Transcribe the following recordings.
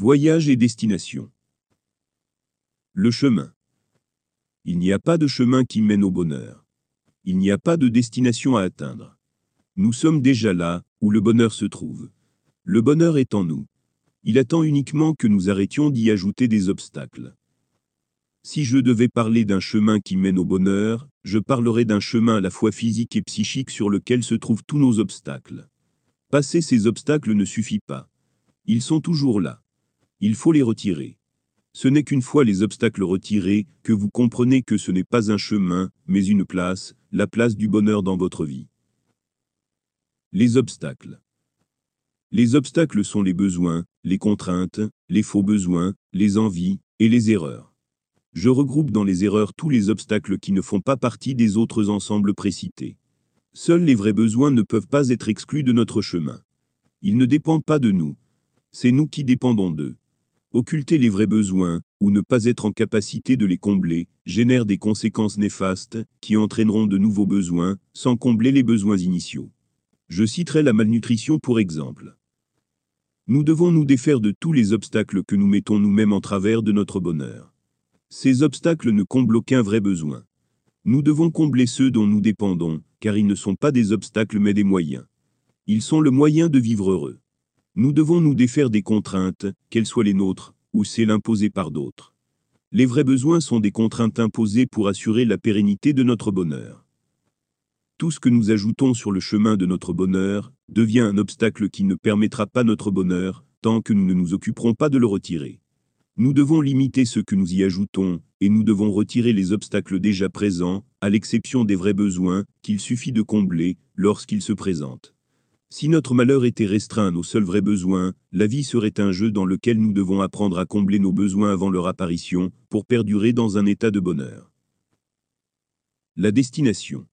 Voyage et destination. Le chemin. Il n'y a pas de chemin qui mène au bonheur. Il n'y a pas de destination à atteindre. Nous sommes déjà là, où le bonheur se trouve. Le bonheur est en nous. Il attend uniquement que nous arrêtions d'y ajouter des obstacles. Si je devais parler d'un chemin qui mène au bonheur, je parlerais d'un chemin à la fois physique et psychique sur lequel se trouvent tous nos obstacles. Passer ces obstacles ne suffit pas. Ils sont toujours là. Il faut les retirer. Ce n'est qu'une fois les obstacles retirés que vous comprenez que ce n'est pas un chemin, mais une place, la place du bonheur dans votre vie. Les obstacles. Les obstacles sont les besoins, les contraintes, les faux besoins, les envies et les erreurs. Je regroupe dans les erreurs tous les obstacles qui ne font pas partie des autres ensembles précités. Seuls les vrais besoins ne peuvent pas être exclus de notre chemin. Ils ne dépendent pas de nous. C'est nous qui dépendons d'eux. Occulter les vrais besoins, ou ne pas être en capacité de les combler, génère des conséquences néfastes, qui entraîneront de nouveaux besoins, sans combler les besoins initiaux. Je citerai la malnutrition pour exemple. Nous devons nous défaire de tous les obstacles que nous mettons nous-mêmes en travers de notre bonheur. Ces obstacles ne comblent aucun vrai besoin. Nous devons combler ceux dont nous dépendons, car ils ne sont pas des obstacles mais des moyens. Ils sont le moyen de vivre heureux. Nous devons nous défaire des contraintes, qu'elles soient les nôtres, ou celles imposées par d'autres. Les vrais besoins sont des contraintes imposées pour assurer la pérennité de notre bonheur. Tout ce que nous ajoutons sur le chemin de notre bonheur devient un obstacle qui ne permettra pas notre bonheur, tant que nous ne nous occuperons pas de le retirer. Nous devons limiter ce que nous y ajoutons, et nous devons retirer les obstacles déjà présents, à l'exception des vrais besoins, qu'il suffit de combler, lorsqu'ils se présentent. Si notre malheur était restreint à nos seuls vrais besoins, la vie serait un jeu dans lequel nous devons apprendre à combler nos besoins avant leur apparition, pour perdurer dans un état de bonheur. La destination.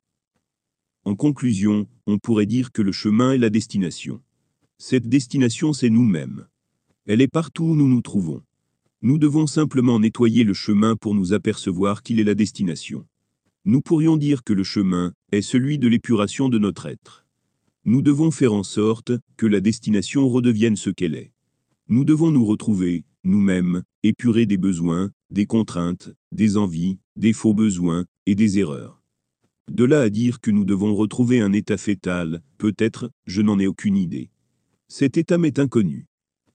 En conclusion, on pourrait dire que le chemin est la destination. Cette destination, c'est nous-mêmes. Elle est partout où nous nous trouvons. Nous devons simplement nettoyer le chemin pour nous apercevoir qu'il est la destination. Nous pourrions dire que le chemin est celui de l'épuration de notre être. Nous devons faire en sorte que la destination redevienne ce qu'elle est. Nous devons nous retrouver, nous-mêmes, épurés des besoins, des contraintes, des envies, des faux besoins et des erreurs. De là à dire que nous devons retrouver un état fétal, peut-être, je n'en ai aucune idée. Cet état m'est inconnu.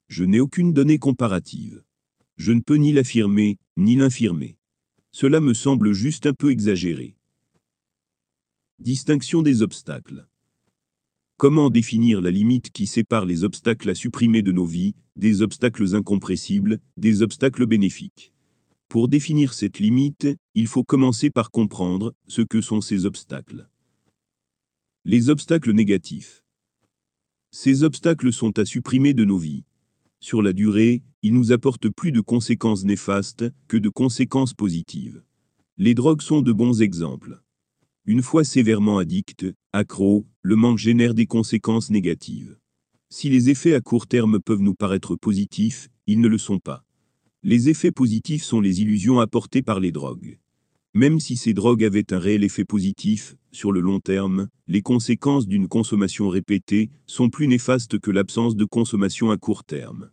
Je n'ai aucune donnée comparative. Je ne peux ni l'affirmer, ni l'infirmer. Cela me semble juste un peu exagéré. Distinction des obstacles. Comment définir la limite qui sépare les obstacles à supprimer de nos vies, des obstacles incompressibles, des obstacles bénéfiques? Pour définir cette limite, il faut commencer par comprendre ce que sont ces obstacles. Les obstacles négatifs. Ces obstacles sont à supprimer de nos vies. Sur la durée, ils nous apportent plus de conséquences néfastes que de conséquences positives. Les drogues sont de bons exemples. Une fois sévèrement addict, accro, le manque génère des conséquences négatives. Si les effets à court terme peuvent nous paraître positifs, ils ne le sont pas. Les effets positifs sont les illusions apportées par les drogues. Même si ces drogues avaient un réel effet positif, sur le long terme, les conséquences d'une consommation répétée sont plus néfastes que l'absence de consommation à court terme.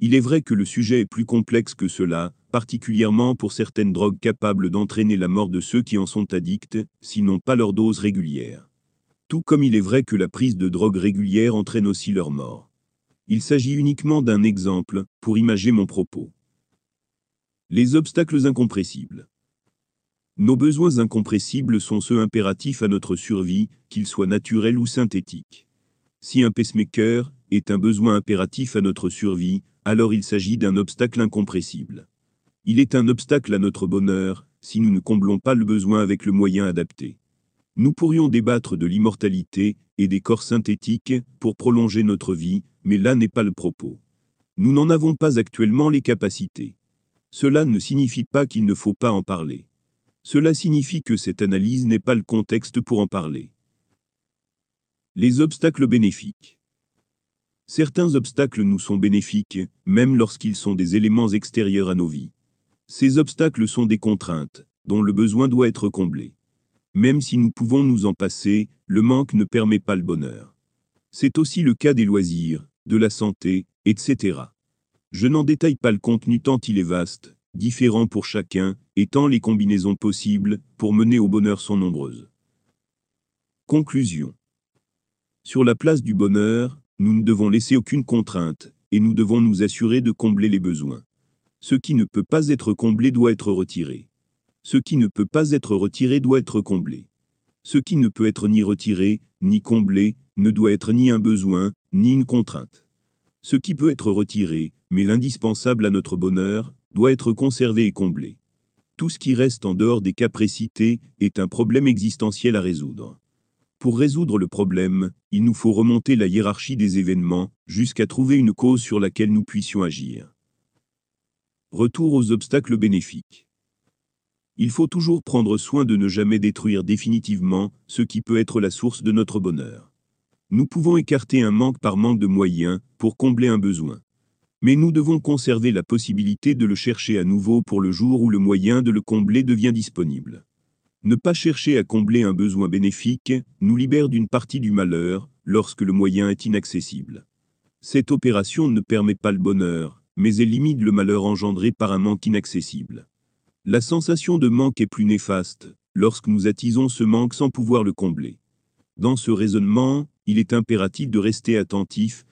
Il est vrai que le sujet est plus complexe que cela, particulièrement pour certaines drogues capables d'entraîner la mort de ceux qui en sont addicts, sinon pas leur dose régulière. Tout comme il est vrai que la prise de drogue régulière entraîne aussi leur mort. Il s'agit uniquement d'un exemple, pour imager mon propos. Les obstacles incompressibles. Nos besoins incompressibles sont ceux impératifs à notre survie, qu'ils soient naturels ou synthétiques. Si un pacemaker est un besoin impératif à notre survie, alors il s'agit d'un obstacle incompressible. Il est un obstacle à notre bonheur, si nous ne comblons pas le besoin avec le moyen adapté. Nous pourrions débattre de l'immortalité et des corps synthétiques pour prolonger notre vie, mais là n'est pas le propos. Nous n'en avons pas actuellement les capacités. Cela ne signifie pas qu'il ne faut pas en parler. Cela signifie que cette analyse n'est pas le contexte pour en parler. Les obstacles bénéfiques. Certains obstacles nous sont bénéfiques, même lorsqu'ils sont des éléments extérieurs à nos vies. Ces obstacles sont des contraintes, dont le besoin doit être comblé. Même si nous pouvons nous en passer, le manque ne permet pas le bonheur. C'est aussi le cas des loisirs, de la santé, etc. Je n'en détaille pas le contenu tant il est vaste, différent pour chacun, et tant les combinaisons possibles, pour mener au bonheur sont nombreuses. Conclusion. Sur la place du bonheur, nous ne devons laisser aucune contrainte, et nous devons nous assurer de combler les besoins. Ce qui ne peut pas être comblé doit être retiré. Ce qui ne peut pas être retiré doit être comblé. Ce qui ne peut être ni retiré, ni comblé, ne doit être ni un besoin, ni une contrainte. Ce qui peut être retiré, mais l'indispensable à notre bonheur, doit être conservé et comblé. Tout ce qui reste en dehors des cas précités est un problème existentiel à résoudre. Pour résoudre le problème, il nous faut remonter la hiérarchie des événements, jusqu'à trouver une cause sur laquelle nous puissions agir. Retour aux obstacles bénéfiques. Il faut toujours prendre soin de ne jamais détruire définitivement ce qui peut être la source de notre bonheur. Nous pouvons écarter un manque par manque de moyens pour combler un besoin. Mais nous devons conserver la possibilité de le chercher à nouveau pour le jour où le moyen de le combler devient disponible. Ne pas chercher à combler un besoin bénéfique nous libère d'une partie du malheur lorsque le moyen est inaccessible. Cette opération ne permet pas le bonheur, mais elle limite le malheur engendré par un manque inaccessible. La sensation de manque est plus néfaste lorsque nous attisons ce manque sans pouvoir le combler. Dans ce raisonnement, il est impératif de rester attentif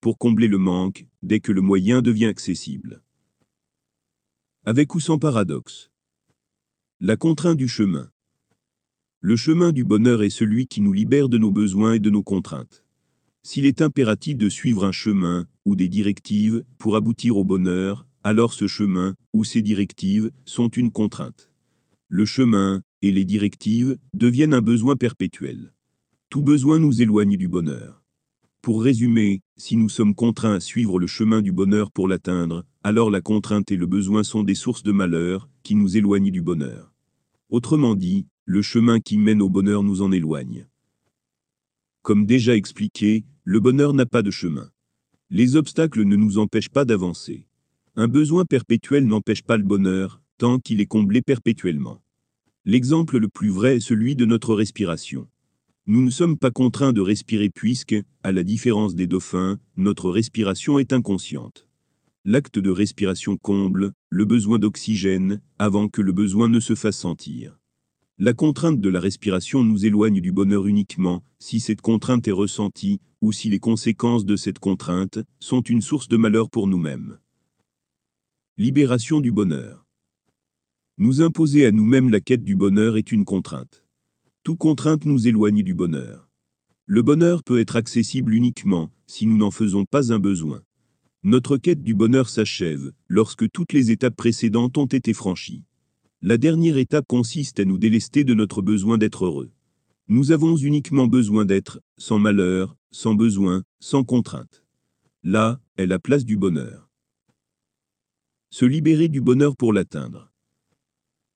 pour combler le manque dès que le moyen devient accessible. Avec ou sans paradoxe. La contrainte du chemin. Le chemin du bonheur est celui qui nous libère de nos besoins et de nos contraintes. S'il est impératif de suivre un chemin ou des directives pour aboutir au bonheur, alors ce chemin ou ces directives sont une contrainte. Le chemin et les directives deviennent un besoin perpétuel. Tout besoin nous éloigne du bonheur. Pour résumer, si nous sommes contraints à suivre le chemin du bonheur pour l'atteindre, alors la contrainte et le besoin sont des sources de malheur qui nous éloignent du bonheur. Autrement dit, le chemin qui mène au bonheur nous en éloigne. Comme déjà expliqué, le bonheur n'a pas de chemin. Les obstacles ne nous empêchent pas d'avancer. Un besoin perpétuel n'empêche pas le bonheur, tant qu'il est comblé perpétuellement. L'exemple le plus vrai est celui de notre respiration. Nous ne sommes pas contraints de respirer puisque, à la différence des dauphins, notre respiration est inconsciente. L'acte de respiration comble le besoin d'oxygène avant que le besoin ne se fasse sentir. La contrainte de la respiration nous éloigne du bonheur uniquement si cette contrainte est ressentie ou si les conséquences de cette contrainte sont une source de malheur pour nous-mêmes. Libération du bonheur. Nous imposer à nous-mêmes la quête du bonheur est une contrainte. Toute contrainte nous éloigne du bonheur. Le bonheur peut être accessible uniquement si nous n'en faisons pas un besoin. Notre quête du bonheur s'achève lorsque toutes les étapes précédentes ont été franchies. La dernière étape consiste à nous délester de notre besoin d'être heureux. Nous avons uniquement besoin d'être, sans malheur, sans besoin, sans contrainte. Là est la place du bonheur. Se libérer du bonheur pour l'atteindre.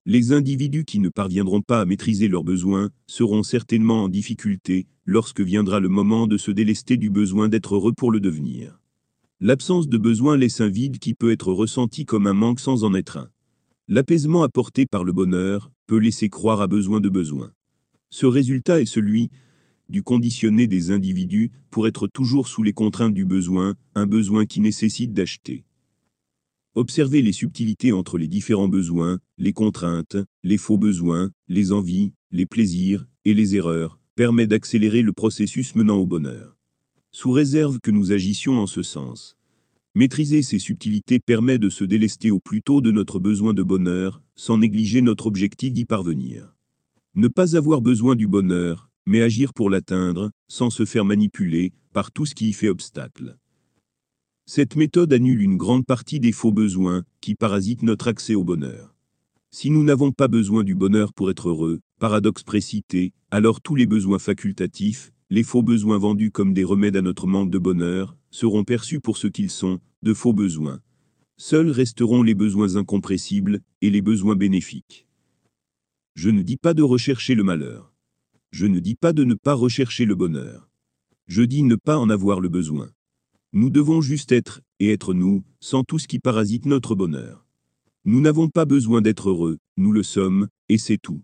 Les individus qui ne parviendront pas à maîtriser leurs besoins seront certainement en difficulté lorsque viendra le moment de se délester du besoin d'être heureux pour le devenir. L'absence de besoin laisse un vide qui peut être ressenti comme un manque sans en être un. L'apaisement apporté par le bonheur peut laisser croire à besoin de besoin. Ce résultat est celui du conditionné des individus pour être toujours sous les contraintes du besoin, un besoin qui nécessite d'acheter. Observer les subtilités entre les différents besoins, les contraintes, les faux besoins, les envies, les plaisirs et les erreurs permet d'accélérer le processus menant au bonheur. Sous réserve que nous agissions en ce sens. Maîtriser ces subtilités permet de se délester au plus tôt de notre besoin de bonheur, sans négliger notre objectif d'y parvenir. Ne pas avoir besoin du bonheur, mais agir pour l'atteindre, sans se faire manipuler par tout ce qui y fait obstacle. Cette méthode annule une grande partie des faux besoins qui parasitent notre accès au bonheur. Si nous n'avons pas besoin du bonheur pour être heureux, paradoxe précité, alors tous les besoins facultatifs, les faux besoins vendus comme des remèdes à notre manque de bonheur, seront perçus pour ce qu'ils sont, de faux besoins. Seuls resteront les besoins incompressibles et les besoins bénéfiques. Je ne dis pas de rechercher le malheur. Je ne dis pas de ne pas rechercher le bonheur. Je dis ne pas en avoir le besoin. Nous devons juste être, et être nous, sans tout ce qui parasite notre bonheur. Nous n'avons pas besoin d'être heureux, nous le sommes, et c'est tout.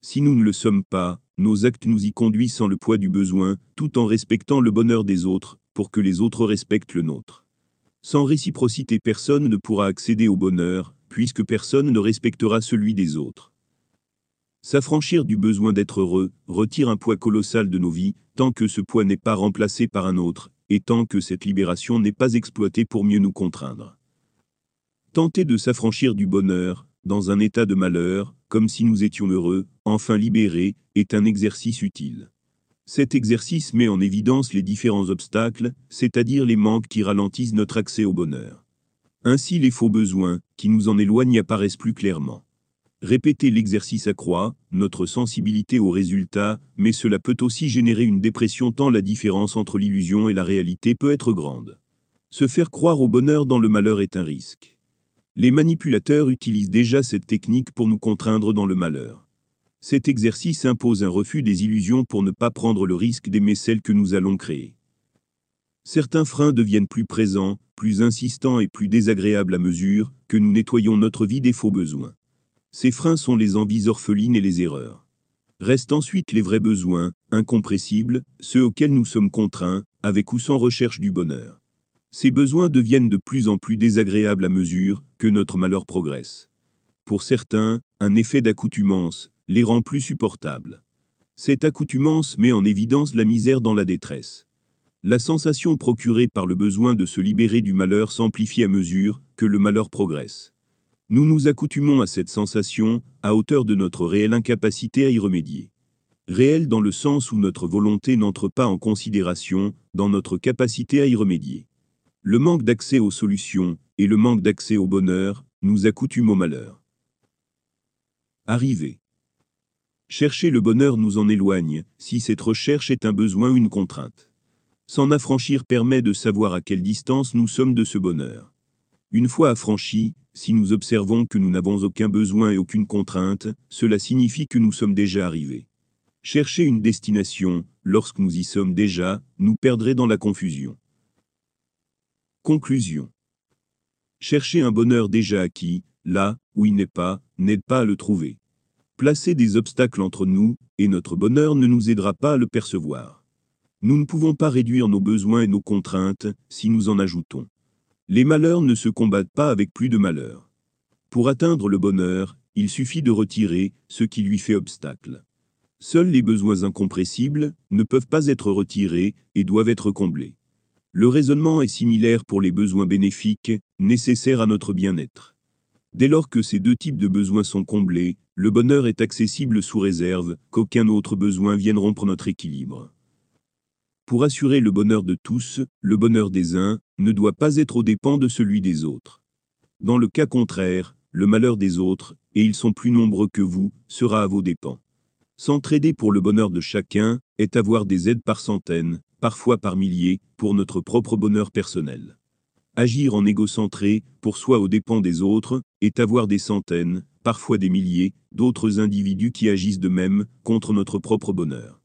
Si nous ne le sommes pas, nos actes nous y conduisent sans le poids du besoin, tout en respectant le bonheur des autres, que les autres respectent le nôtre. Sans réciprocité personne ne pourra accéder au bonheur, puisque personne ne respectera celui des autres. S'affranchir du besoin d'être heureux retire un poids colossal de nos vies, tant que ce poids n'est pas remplacé par un autre, et tant que cette libération n'est pas exploitée pour mieux nous contraindre. Tenter de s'affranchir du bonheur, dans un état de malheur, comme si nous étions heureux, enfin libérés, est un exercice utile. Cet exercice met en évidence les différents obstacles, c'est-à-dire les manques qui ralentissent notre accès au bonheur. Ainsi les faux besoins, qui nous en éloignent apparaissent plus clairement. Répéter l'exercice accroît notre sensibilité aux résultats, mais cela peut aussi générer une dépression tant la différence entre l'illusion et la réalité peut être grande. Se faire croire au bonheur dans le malheur est un risque. Les manipulateurs utilisent déjà cette technique pour nous contraindre dans le malheur. Cet exercice impose un refus des illusions pour ne pas prendre le risque d'aimer celles que nous allons créer. Certains freins deviennent plus présents, plus insistants et plus désagréables à mesure que nous nettoyons notre vie des faux besoins. Ces freins sont les envies orphelines et les erreurs. Restent ensuite les vrais besoins, incompressibles, ceux auxquels nous sommes contraints, avec ou sans recherche du bonheur. Ces besoins deviennent de plus en plus désagréables à mesure que notre malheur progresse. Pour certains, un effet d'accoutumance les rend plus supportables. Cette accoutumance met en évidence la misère dans la détresse. La sensation procurée par le besoin de se libérer du malheur s'amplifie à mesure que le malheur progresse. Nous nous accoutumons à cette sensation, à hauteur de notre réelle incapacité à y remédier. Réelle dans le sens où notre volonté n'entre pas en considération dans notre capacité à y remédier. Le manque d'accès aux solutions et le manque d'accès au bonheur nous accoutument au malheur. Arriver. Chercher le bonheur nous en éloigne, si cette recherche est un besoin ou une contrainte. S'en affranchir permet de savoir à quelle distance nous sommes de ce bonheur. Une fois affranchis, si nous observons que nous n'avons aucun besoin et aucune contrainte, cela signifie que nous sommes déjà arrivés. Chercher une destination, lorsque nous y sommes déjà, nous perdrait dans la confusion. Conclusion. Chercher un bonheur déjà acquis, là où il n'est pas, n'aide pas à le trouver. Placer des obstacles entre nous et notre bonheur ne nous aidera pas à le percevoir. Nous ne pouvons pas réduire nos besoins et nos contraintes si nous en ajoutons. Les malheurs ne se combattent pas avec plus de malheurs. Pour atteindre le bonheur, il suffit de retirer ce qui lui fait obstacle. Seuls les besoins incompressibles ne peuvent pas être retirés et doivent être comblés. Le raisonnement est similaire pour les besoins bénéfiques, nécessaires à notre bien-être. Dès lors que ces deux types de besoins sont comblés, le bonheur est accessible sous réserve qu'aucun autre besoin vienne rompre notre équilibre. Pour assurer le bonheur de tous, le bonheur des uns ne doit pas être aux dépens de celui des autres. Dans le cas contraire, le malheur des autres, et ils sont plus nombreux que vous, sera à vos dépens. S'entraider pour le bonheur de chacun est avoir des aides par centaines, parfois par milliers, pour notre propre bonheur personnel. Agir en égocentré, pour soi aux dépens des autres, est avoir des centaines, parfois des milliers, d'autres individus qui agissent de même, contre notre propre bonheur.